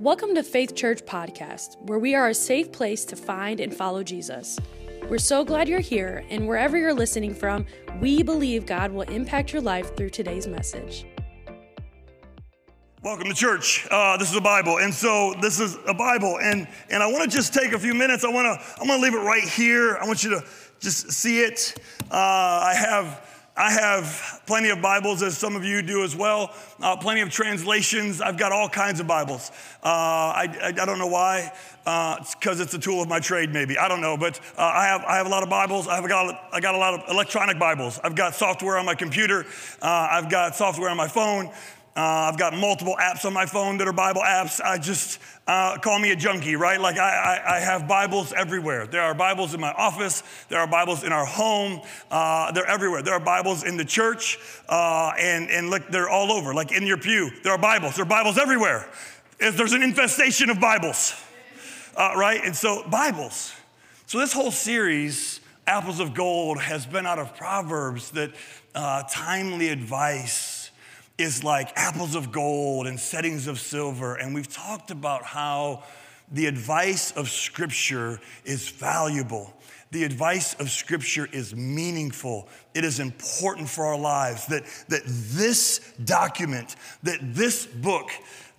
Welcome to Faith Church Podcast, where we are a safe place to find and follow Jesus. We're so glad you're here, and wherever you're listening from, we believe God will impact your life through today's message. Welcome to church. Uh, this is a Bible, and so this is a Bible, and and I want to just take a few minutes. I want to I'm going to leave it right here. I want you to just see it. Uh, I have I have plenty of Bibles, as some of you do as well, uh, plenty of translations. I've got all kinds of Bibles. Uh, I, I, I, don't know why. Uh, it's because it's a tool of my trade, maybe. I don't know, but uh, I, have, I have a lot of Bibles. I've got, I got a lot of electronic Bibles. I've got software on my computer, uh, I've got software on my phone. Uh, I've got multiple apps on my phone that are Bible apps. I just uh, call me a junkie, right? Like I, I, I, have Bibles everywhere. There are Bibles in my office. There are Bibles in our home. Uh, they're everywhere. There are Bibles in the church, uh, and and look, they're all over. Like in your pew, there are Bibles. There are Bibles everywhere. There's an infestation of Bibles, uh, right? And so Bibles. So this whole series, Apples of Gold, has been out of Proverbs that uh, timely advice is like apples of gold and settings of silver. And we've talked about how the advice of Scripture is valuable. The advice of Scripture is meaningful. It is important for our lives. That, that this document, that this book,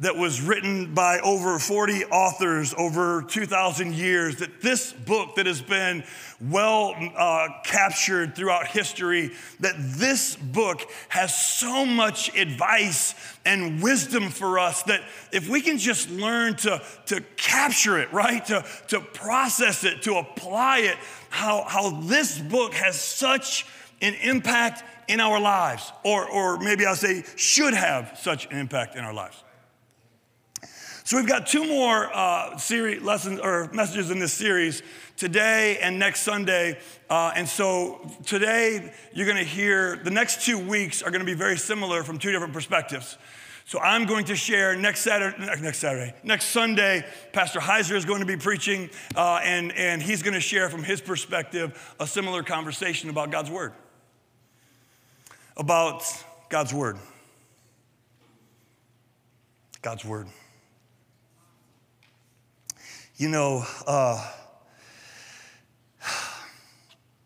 that was written by over 40 authors over 2,000 years, that this book that has been well uh, captured throughout history, that this book has so much advice and wisdom for us that if we can just learn to, to capture it, right, to, to process it, to apply it, how, how this book has such an impact in our lives, or, or maybe I'll say should have such an impact in our lives. So we've got two more uh, series lessons or messages in this series today and next Sunday. Uh, and so today you're going to hear the next two weeks are going to be very similar from two different perspectives. So I'm going to share next Saturday, next Saturday, next Sunday. Pastor Heiser is going to be preaching, uh, and and he's going to share from his perspective a similar conversation about God's word, about God's word, God's word. You know, uh,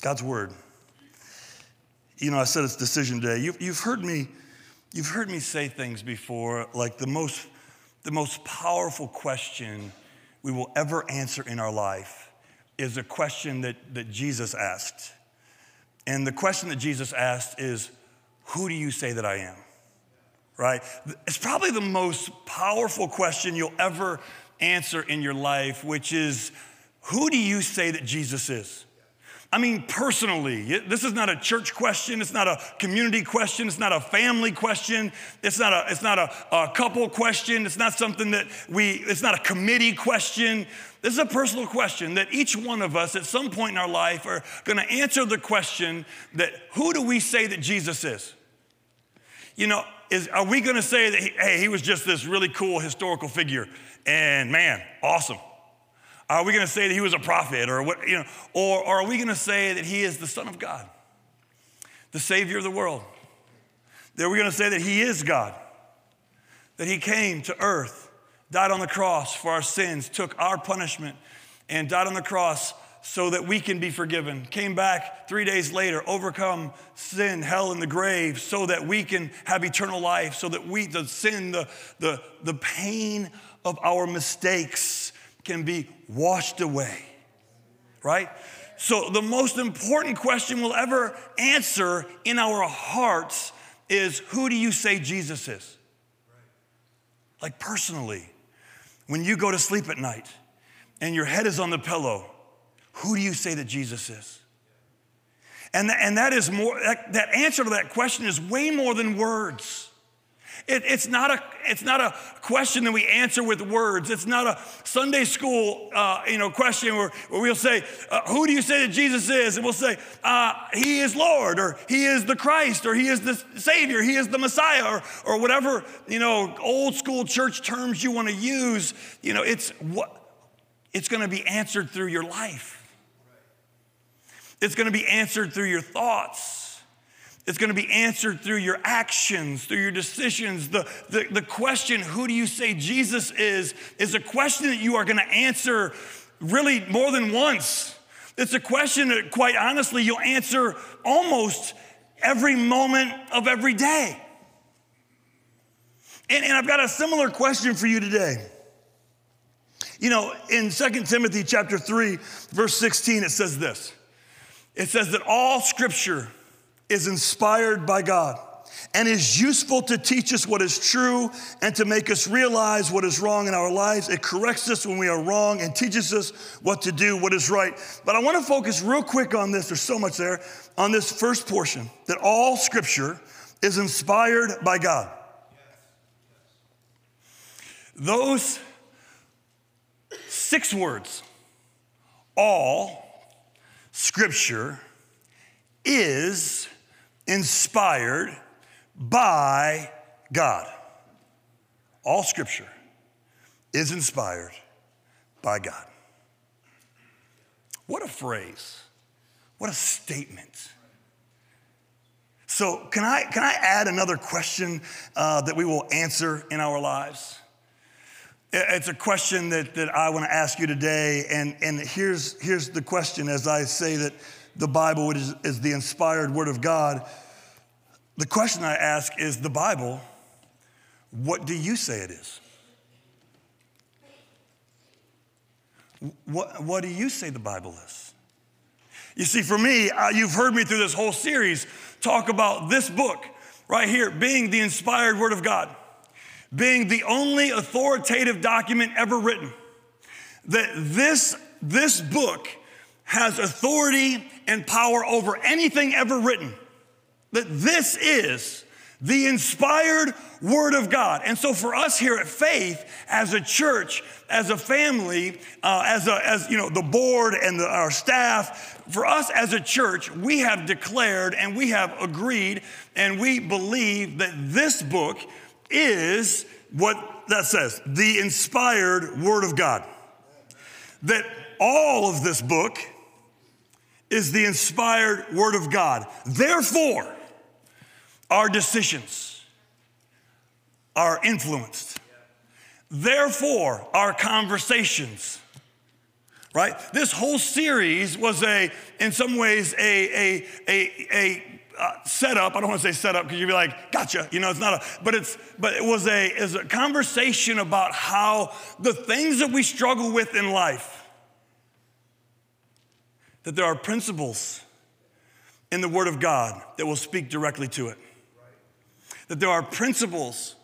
God's word. You know, I said it's decision day. You, you've heard me, you've heard me say things before, like the most, the most powerful question we will ever answer in our life is a question that, that Jesus asked. And the question that Jesus asked is, Who do you say that I am? Right? It's probably the most powerful question you'll ever answer in your life, which is who do you say that Jesus is? I mean, personally, this is not a church question. It's not a community question. It's not a family question. It's not a, it's not a, a couple question. It's not something that we, it's not a committee question. This is a personal question that each one of us at some point in our life are going to answer the question that who do we say that Jesus is? You know, is, are we going to say that, he, hey, he was just this really cool historical figure? And man, awesome. Are we going to say that he was a prophet or what, you know, or, or are we going to say that he is the Son of God, the Savior of the world? That we're going to say that he is God, that he came to earth, died on the cross for our sins, took our punishment, and died on the cross so that we can be forgiven. Came back three days later, overcome sin, hell, and the grave, so that we can have eternal life, so that we, the sin, the, the, the pain of our mistakes can be washed away, right? So, the most important question we'll ever answer in our hearts is who do you say Jesus is? Like personally, when you go to sleep at night and your head is on the pillow, who do you say that Jesus is? And, and that is more, that, that answer to that question is way more than words. It, it's, not a, it's not a question that we answer with words. It's not a Sunday school uh, you know, question where, where we'll say, uh, Who do you say that Jesus is? And we'll say, uh, He is Lord, or He is the Christ, or He is the Savior, He is the Messiah, or, or whatever you know, old school church terms you want to use. You know, it's, what, it's going to be answered through your life, it's going to be answered through your thoughts. It's going to be answered through your actions, through your decisions. The, the, the question, who do you say Jesus is, is a question that you are going to answer really more than once. It's a question that, quite honestly, you'll answer almost every moment of every day. And, and I've got a similar question for you today. You know, in 2 Timothy chapter 3, verse 16, it says this. It says that all scripture is inspired by God and is useful to teach us what is true and to make us realize what is wrong in our lives. It corrects us when we are wrong and teaches us what to do, what is right. But I want to focus real quick on this, there's so much there, on this first portion that all scripture is inspired by God. Those six words, all scripture is inspired by God. All scripture is inspired by God. What a phrase. What a statement. So, can I, can I add another question uh, that we will answer in our lives? It's a question that, that I want to ask you today. And, and here's, here's the question as I say that the Bible is, is the inspired word of God. The question I ask is the Bible, what do you say it is? What, what do you say the Bible is? You see, for me, you've heard me through this whole series talk about this book right here being the inspired Word of God, being the only authoritative document ever written. That this, this book has authority and power over anything ever written. That this is the inspired word of God. And so for us here at Faith, as a church, as a family, uh, as, a, as you know, the board and the, our staff, for us as a church, we have declared and we have agreed and we believe that this book is what that says, the inspired word of God. That all of this book is the inspired word of God. Therefore, our decisions are influenced. Therefore, our conversations, right? This whole series was a, in some ways, a, a, a, a uh, setup. I don't want to say setup because you'd be like, gotcha. You know, it's not a, but it's, but it was a, is a conversation about how the things that we struggle with in life, that there are principles in the Word of God that will speak directly to it. That there are principles,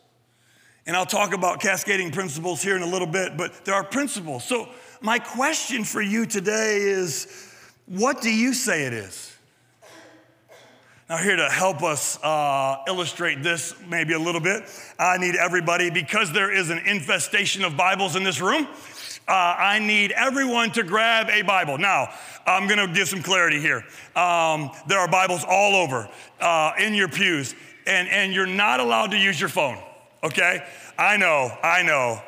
and I'll talk about cascading principles here in a little bit, but there are principles. So, my question for you today is what do you say it is? Now, here to help us uh, illustrate this maybe a little bit, I need everybody, because there is an infestation of Bibles in this room, uh, I need everyone to grab a Bible. Now, I'm going to give some clarity here. Um, there are Bibles all over uh, in your pews, and, and you're not allowed to use your phone, okay? I know, I know,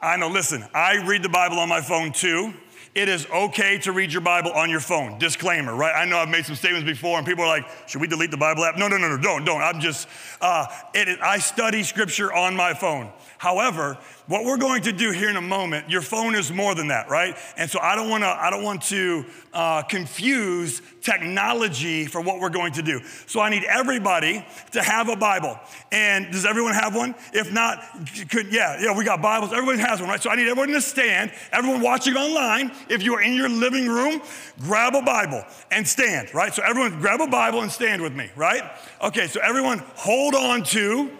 I know. Listen, I read the Bible on my phone too. It is okay to read your Bible on your phone. Disclaimer, right? I know I've made some statements before, and people are like, "Should we delete the Bible app?" No, no, no, no, don't, don't. I'm just, uh, it, I study Scripture on my phone. However, what we're going to do here in a moment, your phone is more than that, right? And so I don't want to, I don't want to uh, confuse technology for what we're going to do. So I need everybody to have a Bible. And does everyone have one? If not, could yeah, yeah, we got Bibles. Everyone has one, right? So I need everyone to stand. Everyone watching online, if you are in your living room, grab a Bible and stand, right? So everyone grab a Bible and stand with me, right? Okay, so everyone hold on to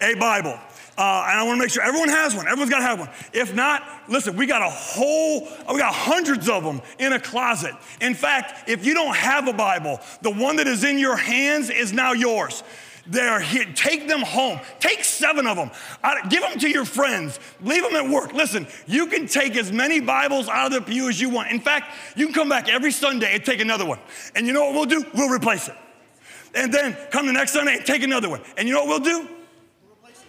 a Bible. Uh, and I want to make sure everyone has one. Everyone's got to have one. If not, listen, we got a whole, we got hundreds of them in a closet. In fact, if you don't have a Bible, the one that is in your hands is now yours. They're here. Take them home. Take seven of them. Give them to your friends. Leave them at work. Listen, you can take as many Bibles out of the pew as you want. In fact, you can come back every Sunday and take another one. And you know what we'll do? We'll replace it. And then come the next Sunday and take another one. And you know what we'll do?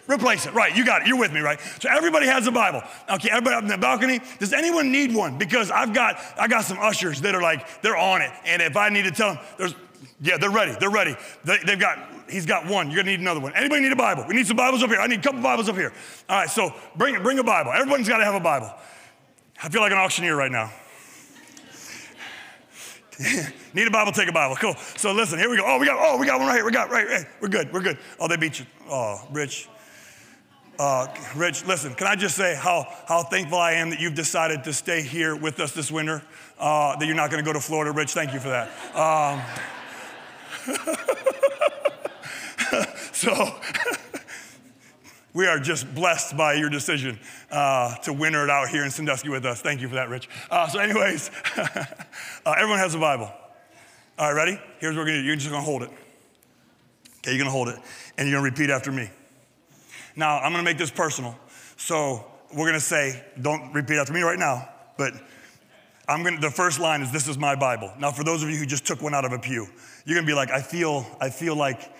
Replace it. Right, you got it. You're with me, right? So everybody has a Bible. Okay, everybody up in the balcony. Does anyone need one? Because I've got I got some ushers that are like, they're on it. And if I need to tell them, there's yeah, they're ready. They're ready. They, have got, he's got one. You're gonna need another one. Anybody need a Bible? We need some Bibles up here. I need a couple Bibles up here. All right, so bring, bring a Bible. Everyone's gotta have a Bible. I feel like an auctioneer right now. Need a Bible, take a Bible. Cool. So listen, here we go. Oh, we got, oh, we got one right here. We got right, right. We're good. We're good. Oh, they beat you. Oh, Rich. Uh, Rich, listen, can I just say how, how thankful I am that you've decided to stay here with us this winter, uh, that you're not going to go to Florida. Rich, thank you for that. Um, so, we are just blessed by your decision uh, to winter it out here in Sandusky with us. Thank you for that, Rich. Uh, so, anyways, uh, everyone has a Bible. All right, ready? Here's what we're gonna do. You're just gonna hold it. Okay, you're gonna hold it, and you're gonna repeat after me. Now, I'm gonna make this personal. So, we're gonna say, don't repeat after me right now, but I'm gonna, the first line is, This is my Bible. Now, for those of you who just took one out of a pew, you're gonna be like, I feel, I feel like,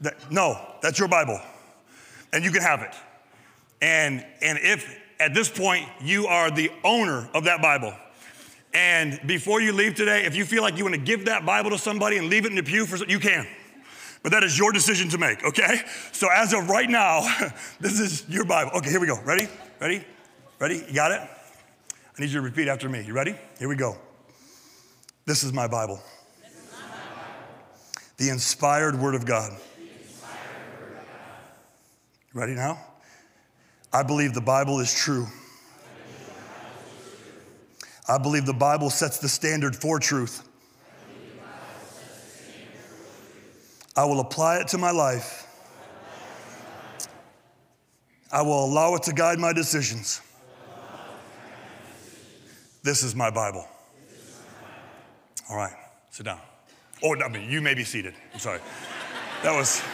that. no, that's your Bible and you can have it. And, and if at this point you are the owner of that Bible, and before you leave today, if you feel like you want to give that Bible to somebody and leave it in the pew for you can. But that is your decision to make, okay? So as of right now, this is your Bible. Okay, here we go. Ready? Ready? Ready? You got it? I need you to repeat after me. You ready? Here we go. This is my Bible. The inspired Word of God. Ready now? I believe the Bible is true. I believe the Bible sets the standard for truth. I will apply it to my life. I will allow it to guide my decisions. This is my Bible. All right, sit down. Oh, I mean, you may be seated. I'm sorry. That was.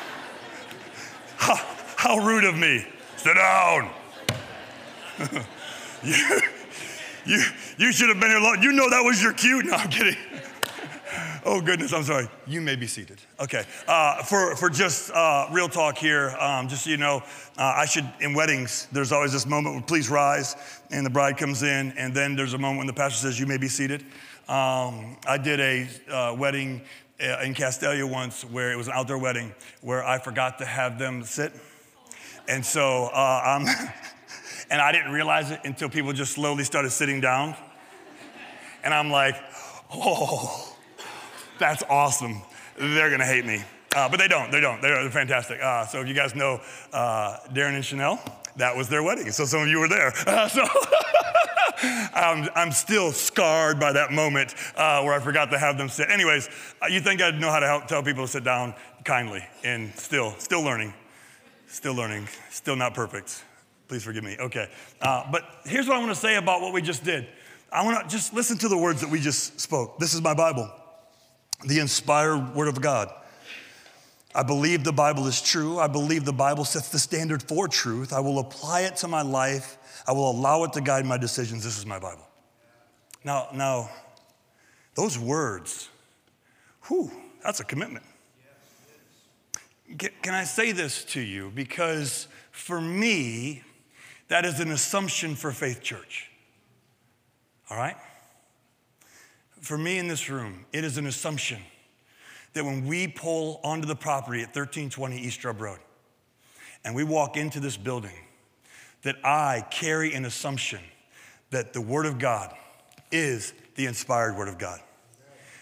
Ha. How rude of me. Sit down. you, you, you should have been here long. You know that was your cue. No, I'm kidding. Oh, goodness, I'm sorry. You may be seated. Okay. Uh, for, for just uh, real talk here, um, just so you know, uh, I should, in weddings, there's always this moment when please rise, and the bride comes in, and then there's a moment when the pastor says, You may be seated. Um, I did a uh, wedding uh, in Castalia once where it was an outdoor wedding where I forgot to have them sit. And so, uh, I'm, and I didn't realize it until people just slowly started sitting down. And I'm like, oh, that's awesome. They're gonna hate me. Uh, but they don't, they don't. They're, fantastic. Uh, so if you guys know uh, Darren and Chanel, that was their wedding. So some of you were there. Uh, so I'm, I'm, still scarred by that moment uh, where I forgot to have them sit. Anyways, uh, you think I'd know how to help tell people to sit down kindly and still, still learning. Still learning, still not perfect. Please forgive me. Okay. But here's what I want to say about what we just did. I want to just listen to the words that we just spoke. This is my Bible, the inspired word of God. I believe the Bible is true. I believe the Bible sets the standard for truth. I will apply it to my life. I will allow it to guide my decisions. This is my Bible. Now, now, those words, whew, that's a commitment. Can I say this to you? Because for me, that is an assumption for Faith Church. All right? For me in this room, it is an assumption that when we pull onto the property at 1320 East Strub Road and we walk into this building, that I carry an assumption that the Word of God is the inspired Word of God.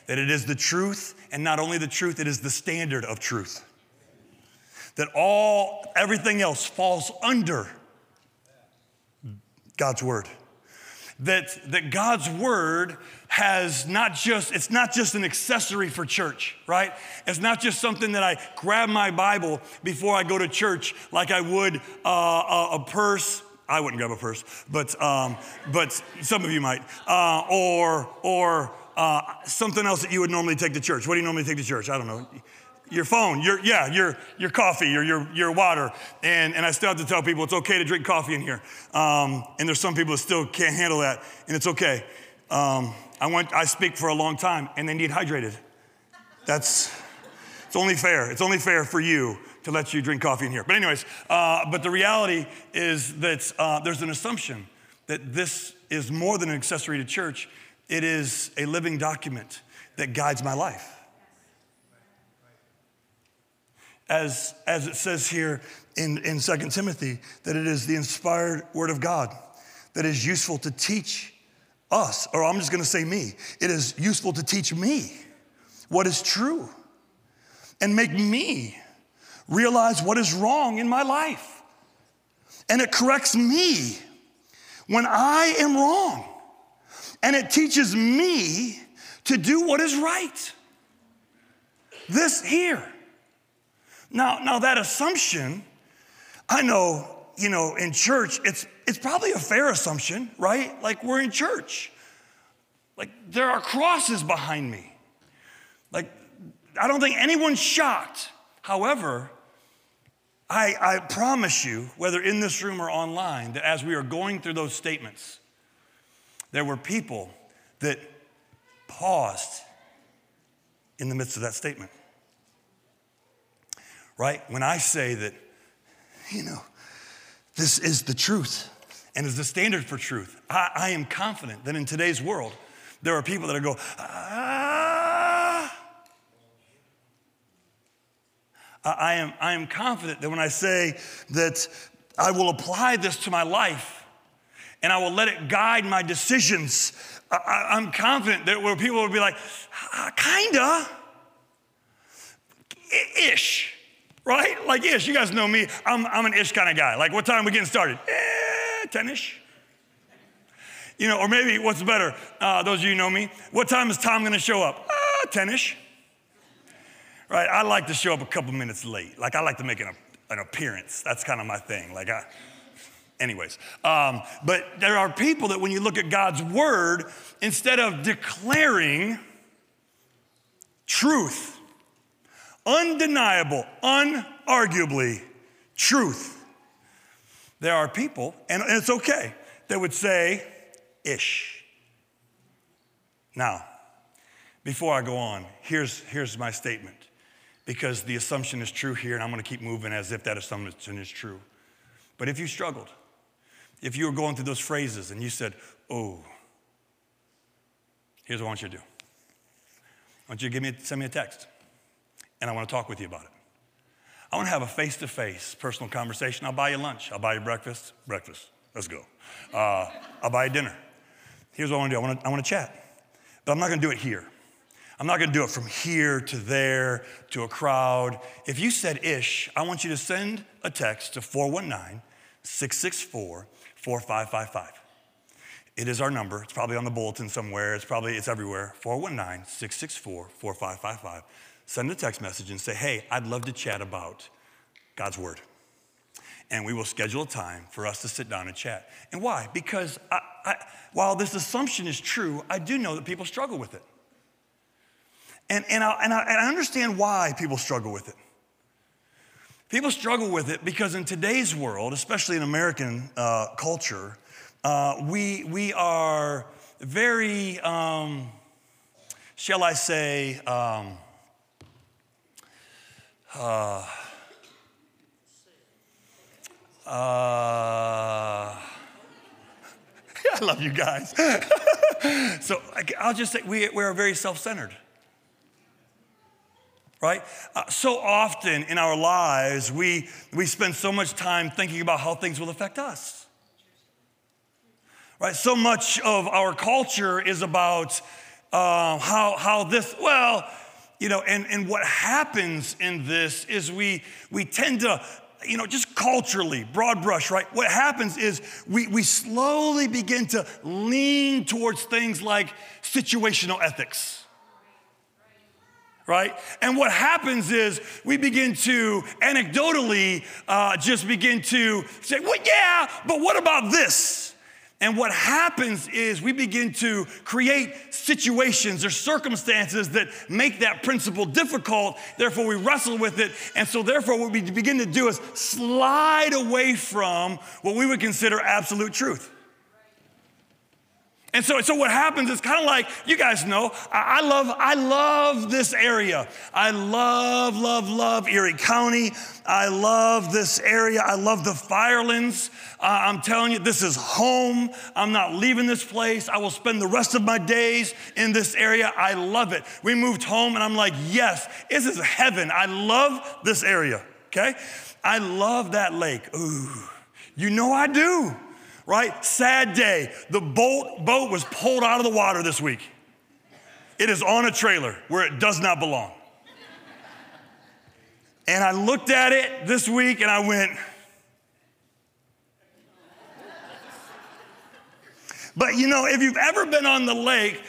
That it is the truth, and not only the truth, it is the standard of truth that all, everything else falls under God's word. That, that God's word has not just, it's not just an accessory for church, right? It's not just something that I grab my Bible before I go to church like I would uh, a, a, purse. I wouldn't grab a purse, but, um, but some of you might. Uh, or, or uh, something else that you would normally take to church. What do you normally take to church? I don't know your phone, your, yeah, your, your coffee or your, your water. And, and I still have to tell people it's okay to drink coffee in here. Um, and there's some people that still can't handle that, and it's okay. Um, I, went, I speak for a long time, and they need hydrated. That's, it's only fair. It's only fair for you to let you drink coffee in here. But, anyways, uh, but the reality is that uh, there's an assumption that this is more than an accessory to church, it is a living document that guides my life. As, as it says here in, in 2 Timothy, that it is the inspired word of God that is useful to teach us, or I'm just gonna say me, it is useful to teach me what is true and make me realize what is wrong in my life. And it corrects me when I am wrong. And it teaches me to do what is right. This here. Now, now that assumption, I know, you know, in church, it's it's probably a fair assumption, right? Like we're in church. Like there are crosses behind me. Like I don't think anyone's shocked. However, I, I promise you, whether in this room or online, that as we are going through those statements, there were people that paused in the midst of that statement. Right? When I say that, you know, this is the truth and is the standard for truth, I, I am confident that in today's world, there are people that are go, ah. I am, I am confident that when I say that I will apply this to my life and I will let it guide my decisions, I, am confident that where people will be like, ah, kinda, ish, right? Like ish. You guys know me. I'm, I'm an ish kind of guy. Like, what time we getting started? Eh, 10 ish. You know, or maybe what's better, uh, those of you know me, what time is Tom gonna show up? Ah, 10 ish. Right? I like to show up a couple minutes late. Like, I like to make an, an appearance. That's kind of my thing. Like, I, anyways. Um, but there are people that when you look at God's word, instead of declaring truth, undeniable, unarguably truth, there are people, and it's okay, that would say, ish. Now, before I go on, here's, here's my statement because the assumption is true here, and I'm gonna keep moving as if that assumption is true. But if you struggled, if you were going through those phrases and you said, oh, here's what I want you to do. I want you to give me, send me a text, and I want to talk with you about it. I want to have a face to face personal conversation. I'll buy you lunch. I'll buy you breakfast. Breakfast. Let's go. Uh, I'll buy you dinner. Here's what I want to do I want to, I want to chat, but I'm not going to do it here. I'm not going to do it from here to there to a crowd. If you said ish, I want you to send a text to 419 664 4555. It is our number. It's probably on the bulletin somewhere. It's probably, it's everywhere. 419 664 4555. Send a text message and say, hey, I'd love to chat about God's Word. And we will schedule a time for us to sit down and chat. And why? Because I, I, while this assumption is true, I do know that people struggle with it. And, and, I, and, I, and I understand why people struggle with it. People struggle with it because in today's world, especially in American uh, culture, uh, we, we are very, um, shall I say, um, uh, uh, I love you guys. so I'll just say we, we are very self centered right? Uh, so often in our lives, we, we spend so much time thinking about how things will affect us. Right? So much of our culture is about uh, how, how this, well, you know, and, and what happens in this is we, we tend to, you know, just culturally, broad brush, right? What happens is we, we slowly begin to lean towards things like situational ethics right? And what happens is we begin to anecdotally uh, just begin to say, well, yeah, but what about this? And what happens is we begin to create situations or circumstances that make that principle difficult. Therefore, we wrestle with it. And so, therefore, what we begin to do is slide away from what we would consider absolute truth. And so, so what happens is kind of like you guys know. I, I, love I love this area. I love love love Erie County. I love this area. I love the Firelands. Uh, I'm telling you, this is home. I'm not leaving this place. I will spend the rest of my days in this area. I love it. We moved home, and I'm like, yes, this is heaven. I love this area. Okay, I love that lake. Ooh, you know I do right? Sad day. The boat, boat was pulled out of the water this week. It is on a trailer where it does not belong. And I looked at it this week and I went, But you know, if you've ever been on the lake,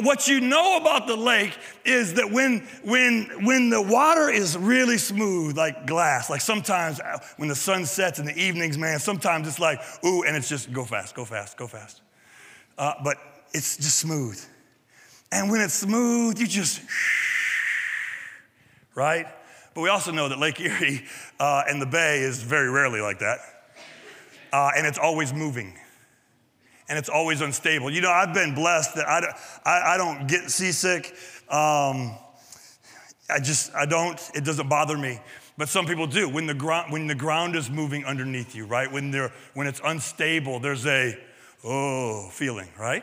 what you know about the lake is that when, when, when the water is really smooth, like glass, like sometimes uh, when the sun sets in the evenings, man, sometimes it's like, ooh, and it's just go fast, go fast, go fast. Uh, but it's just smooth. And when it's smooth, you just, right? But we also know that Lake Erie uh, and the bay is very rarely like that. Uh, and it's always moving and it's always unstable. You know, I've been blessed that I, I, I don't get seasick. Um, I just, I don't, it doesn't bother me. But some people do. When the, ground, when the ground is moving underneath you, right? When, they're, when it's unstable, there's a, oh, feeling, right?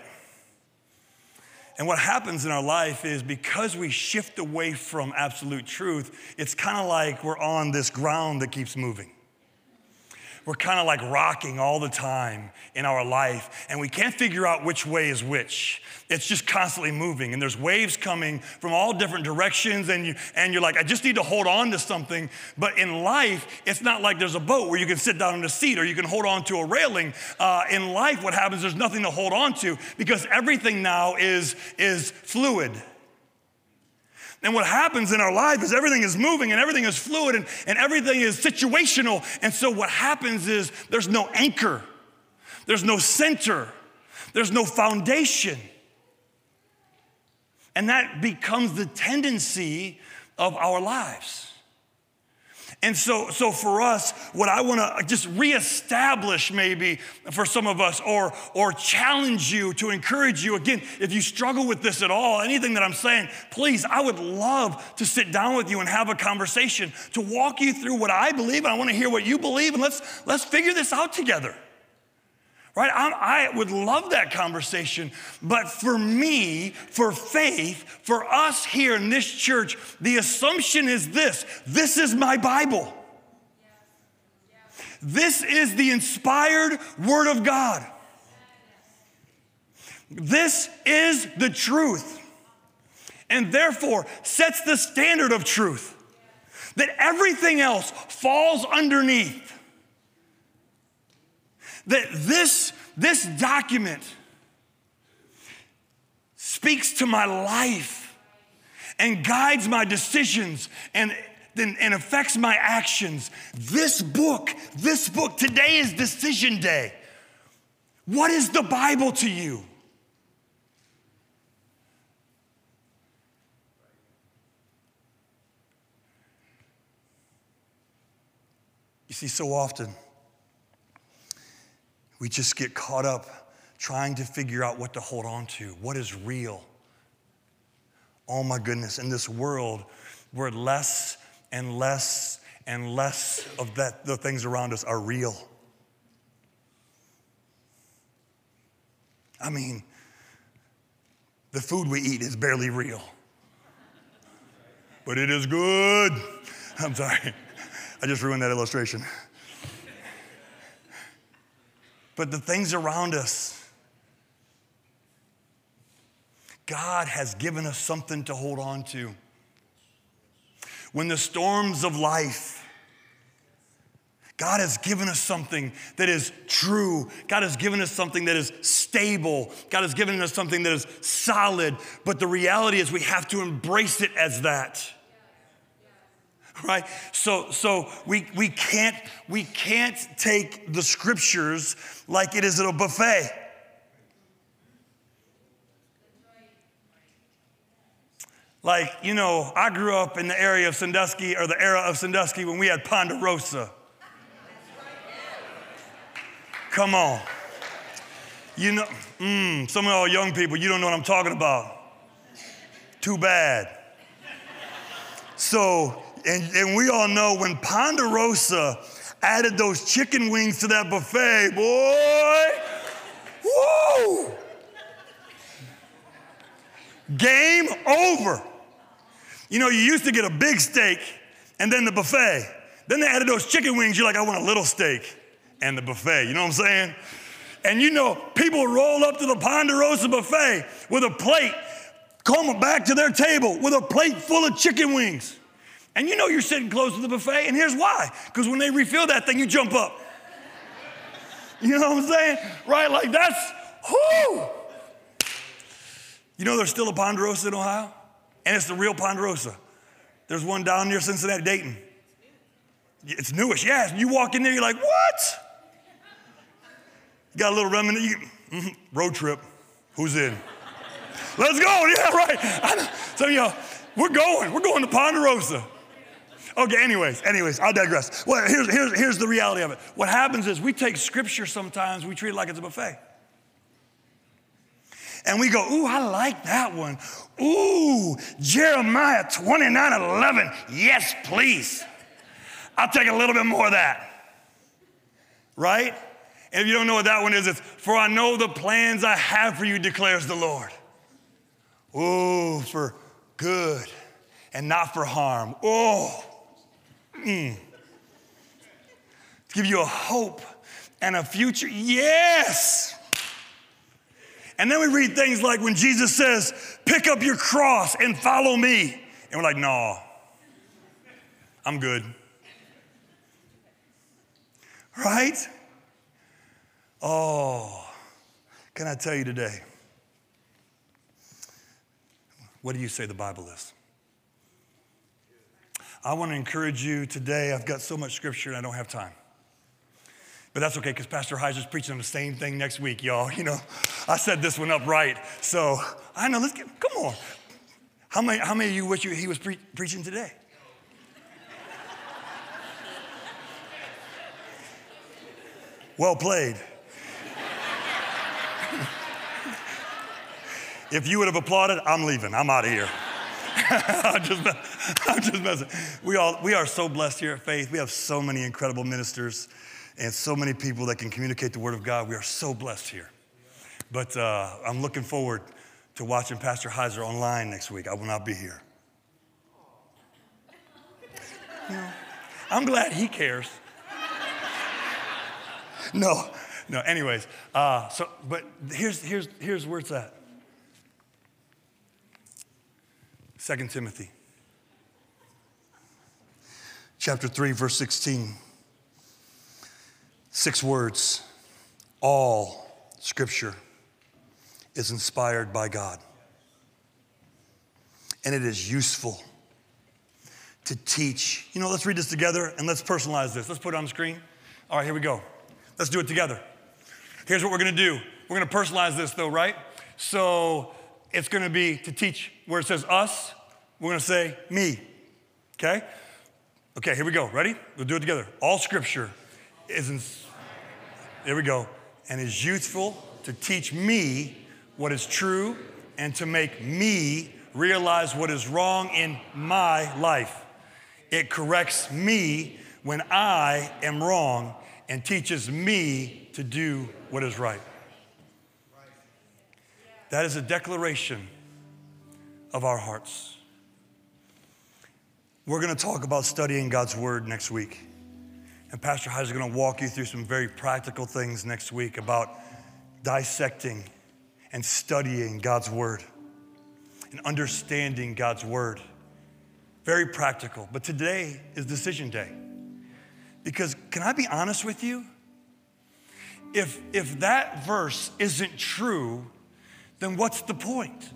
And what happens in our life is because we shift away from absolute truth, it's kind of like we're on this ground that keeps moving we're kind of like rocking all the time in our life, and we can't figure out which way is which. It's just constantly moving, and there's waves coming from all different directions, and, you, and you're like, I just need to hold on to something. But in life, it's not like there's a boat where you can sit down in a seat or you can hold on to a railing. Uh, in life, what happens, there's nothing to hold on to because everything now is, is fluid. And what happens in our life is everything is moving and everything is fluid and, and everything is situational. And so what happens is there's no anchor, there's no center, there's no foundation. And that becomes the tendency of our lives. And so, so for us, what I want to just reestablish maybe for some of us or, or challenge you to encourage you again, if you struggle with this at all, anything that I'm saying, please, I would love to sit down with you and have a conversation to walk you through what I believe. And I want to hear what you believe and let's, let's figure this out together right? I, I, would love that conversation. But for me, for faith, for us here in this church, the assumption is this this is my Bible. This is the inspired Word of God. This is the truth, and therefore sets the standard of truth that everything else falls underneath that this, this document speaks to my life and guides my decisions and, and, and affects my actions. This book, this book, today is decision day. What is the Bible to you? You see, so often, we just get caught up trying to figure out what to hold on to, what is real. Oh my goodness, in this world we're less and less and less of that, the things around us are real. I mean, the food we eat is barely real, but it is good. I'm sorry, I just ruined that illustration but the things around us. God has given us something to hold on to. When the storms of life, God has given us something that is true. God has given us something that is stable. God has given us something that is solid. But the reality is, we have to embrace it as that right so so we we can't we can't take the scriptures like it is at a buffet like you know i grew up in the area of sandusky or the era of sandusky when we had ponderosa come on You know, mm, some of y'all young people, you don't know what I'm talking about. Too bad. So, and, and we all know when Ponderosa added those chicken wings to that buffet, boy, woo! Game over. You know, you used to get a big steak and then the buffet. Then they added those chicken wings. You're like, I want a little steak and the buffet. You know what I'm saying? And you know, people roll up to the Ponderosa buffet with a plate, come back to their table with a plate full of chicken wings. And you know you're sitting close to the buffet, and here's why. Because when they refill that thing, you jump up. You know what I'm saying? Right? Like that's, whoo! You know there's still a Ponderosa in Ohio? And it's the real Ponderosa. There's one down near Cincinnati, Dayton. It's newish, yeah. You walk in there, you're like, what? You got a little remnant. You, mm-hmm, road trip. Who's in? Let's go. Yeah, right. Some of y'all, we're going. We're going to Ponderosa. Okay, anyways, anyways, I'll digress. Well, here's, here's, here's the reality of it. What happens is we take scripture sometimes, we treat it like it's a buffet. And we go, ooh, I like that one. Ooh, Jeremiah 29 11. Yes, please. I'll take a little bit more of that. Right? And if you don't know what that one is, it's for I know the plans I have for you, declares the Lord. Oh, for good and not for harm. Oh, mm. to give you a hope and a future. Yes. And then we read things like when Jesus says, pick up your cross and follow me. And we're like, no, I'm good. Right? Oh, can I tell you today? What do you say the Bible is? I want to encourage you today. I've got so much scripture and I don't have time. But that's okay because Pastor Heiser's preaching on the same thing next week, y'all. You know, I set this one up right. So I know, let's get, come on. How many, how many of you wish you, he was pre- preaching today? well played. If you would have applauded, I'm leaving. I'm out of here. I'm, just, I'm just messing. We, all, we are so blessed here at Faith. We have so many incredible ministers and so many people that can communicate the Word of God. We are so blessed here. But uh, I'm looking forward to watching Pastor Heiser online next week. I will not be here. You know, I'm glad he cares. no, no. Anyways, uh, so but here's here's here's where it's at. 2 Timothy. Chapter 3 verse 16 six words. All scripture is inspired by God. And it is useful to teach. You know let's read this together and let's personalize this. Let's put it on the screen. All right here we go. Let's do it together. Here's what we're going to do. We're going to personalize this though right? So it's going to be to teach where it says us, we're going to say me. Okay? Okay, here we go. Ready? We'll do it together. All scripture is in, there we go, and is useful to teach me what is true and to make me realize what is wrong in my life. It corrects me when I am wrong and teaches me to do what is right. That is a declaration of our hearts. We're going to talk about studying God's Word next week. And Pastor Heiser is going to walk you through some very practical things next week about dissecting and studying God's Word and understanding God's Word. Very practical. But today is decision day. Because, can I be honest with you? If, if that verse isn't true, then what's the point?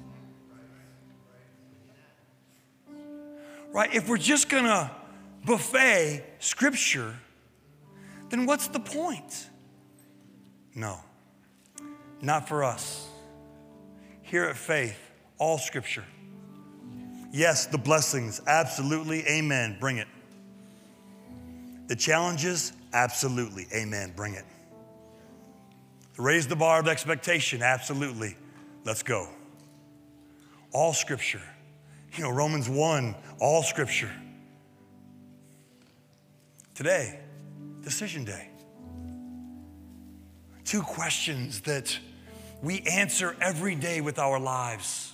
Right? If we're just gonna buffet scripture, then what's the point? No, not for us. Here at Faith, all scripture. Yes, the blessings, absolutely, amen, bring it. The challenges, absolutely, amen, bring it. Raise the bar of expectation, absolutely. Let's go. All scripture. You know, Romans 1, all scripture. Today, decision day. Two questions that we answer every day with our lives.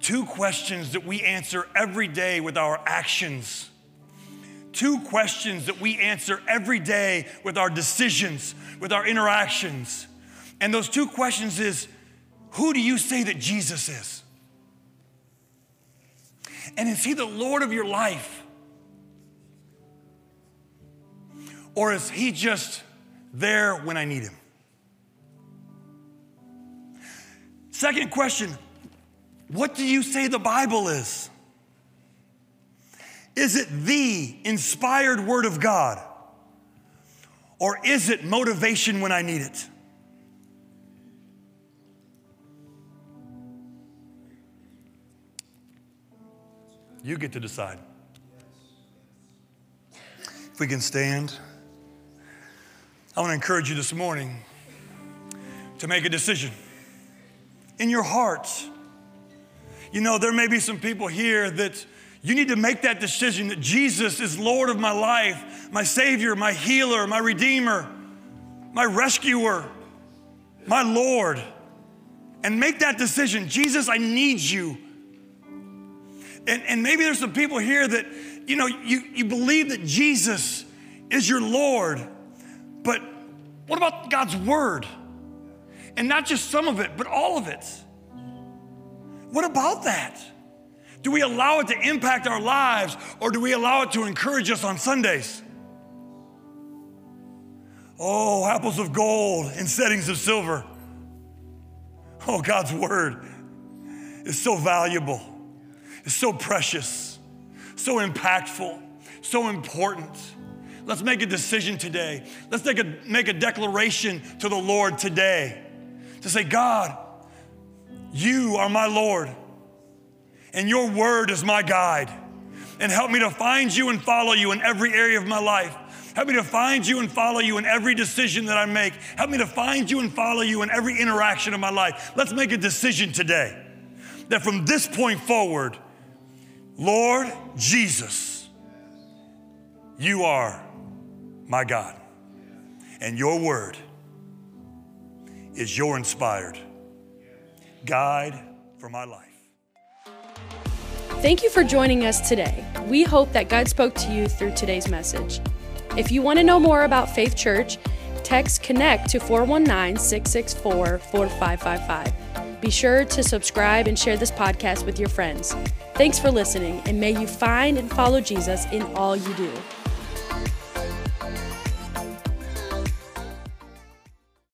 Two questions that we answer every day with our actions. Two questions that we answer every day with our decisions, with our interactions. And those two questions is who do you say that Jesus is? And is he the Lord of your life? Or is he just there when I need him? Second question What do you say the Bible is? Is it the inspired word of God? Or is it motivation when I need it? You get to decide. If we can stand, I want to encourage you this morning to make a decision in your heart. You know, there may be some people here that you need to make that decision that Jesus is Lord of my life, my Savior, my healer, my Redeemer, my rescuer, my Lord. And make that decision. Jesus, I need you. And, and maybe there's some people here that, you know, you, you believe that Jesus is your Lord, but what about God's Word? And not just some of it, but all of it. What about that? Do we allow it to impact our lives or do we allow it to encourage us on Sundays? Oh, apples of gold in settings of silver. Oh, God's Word is so valuable is so precious, so impactful, so important. Let's make a decision today. Let's make a, make a declaration to the Lord today to say, God, you are my Lord, and your word is my guide. And help me to find you and follow you in every area of my life. Help me to find you and follow you in every decision that I make. Help me to find you and follow you in every interaction of my life. Let's make a decision today that from this point forward, Lord Jesus, you are my God, and your word is your inspired guide for my life. Thank you for joining us today. We hope that God spoke to you through today's message. If you want to know more about Faith Church, text connect to 419 664 4555. Be sure to subscribe and share this podcast with your friends. Thanks for listening, and may you find and follow Jesus in all you do.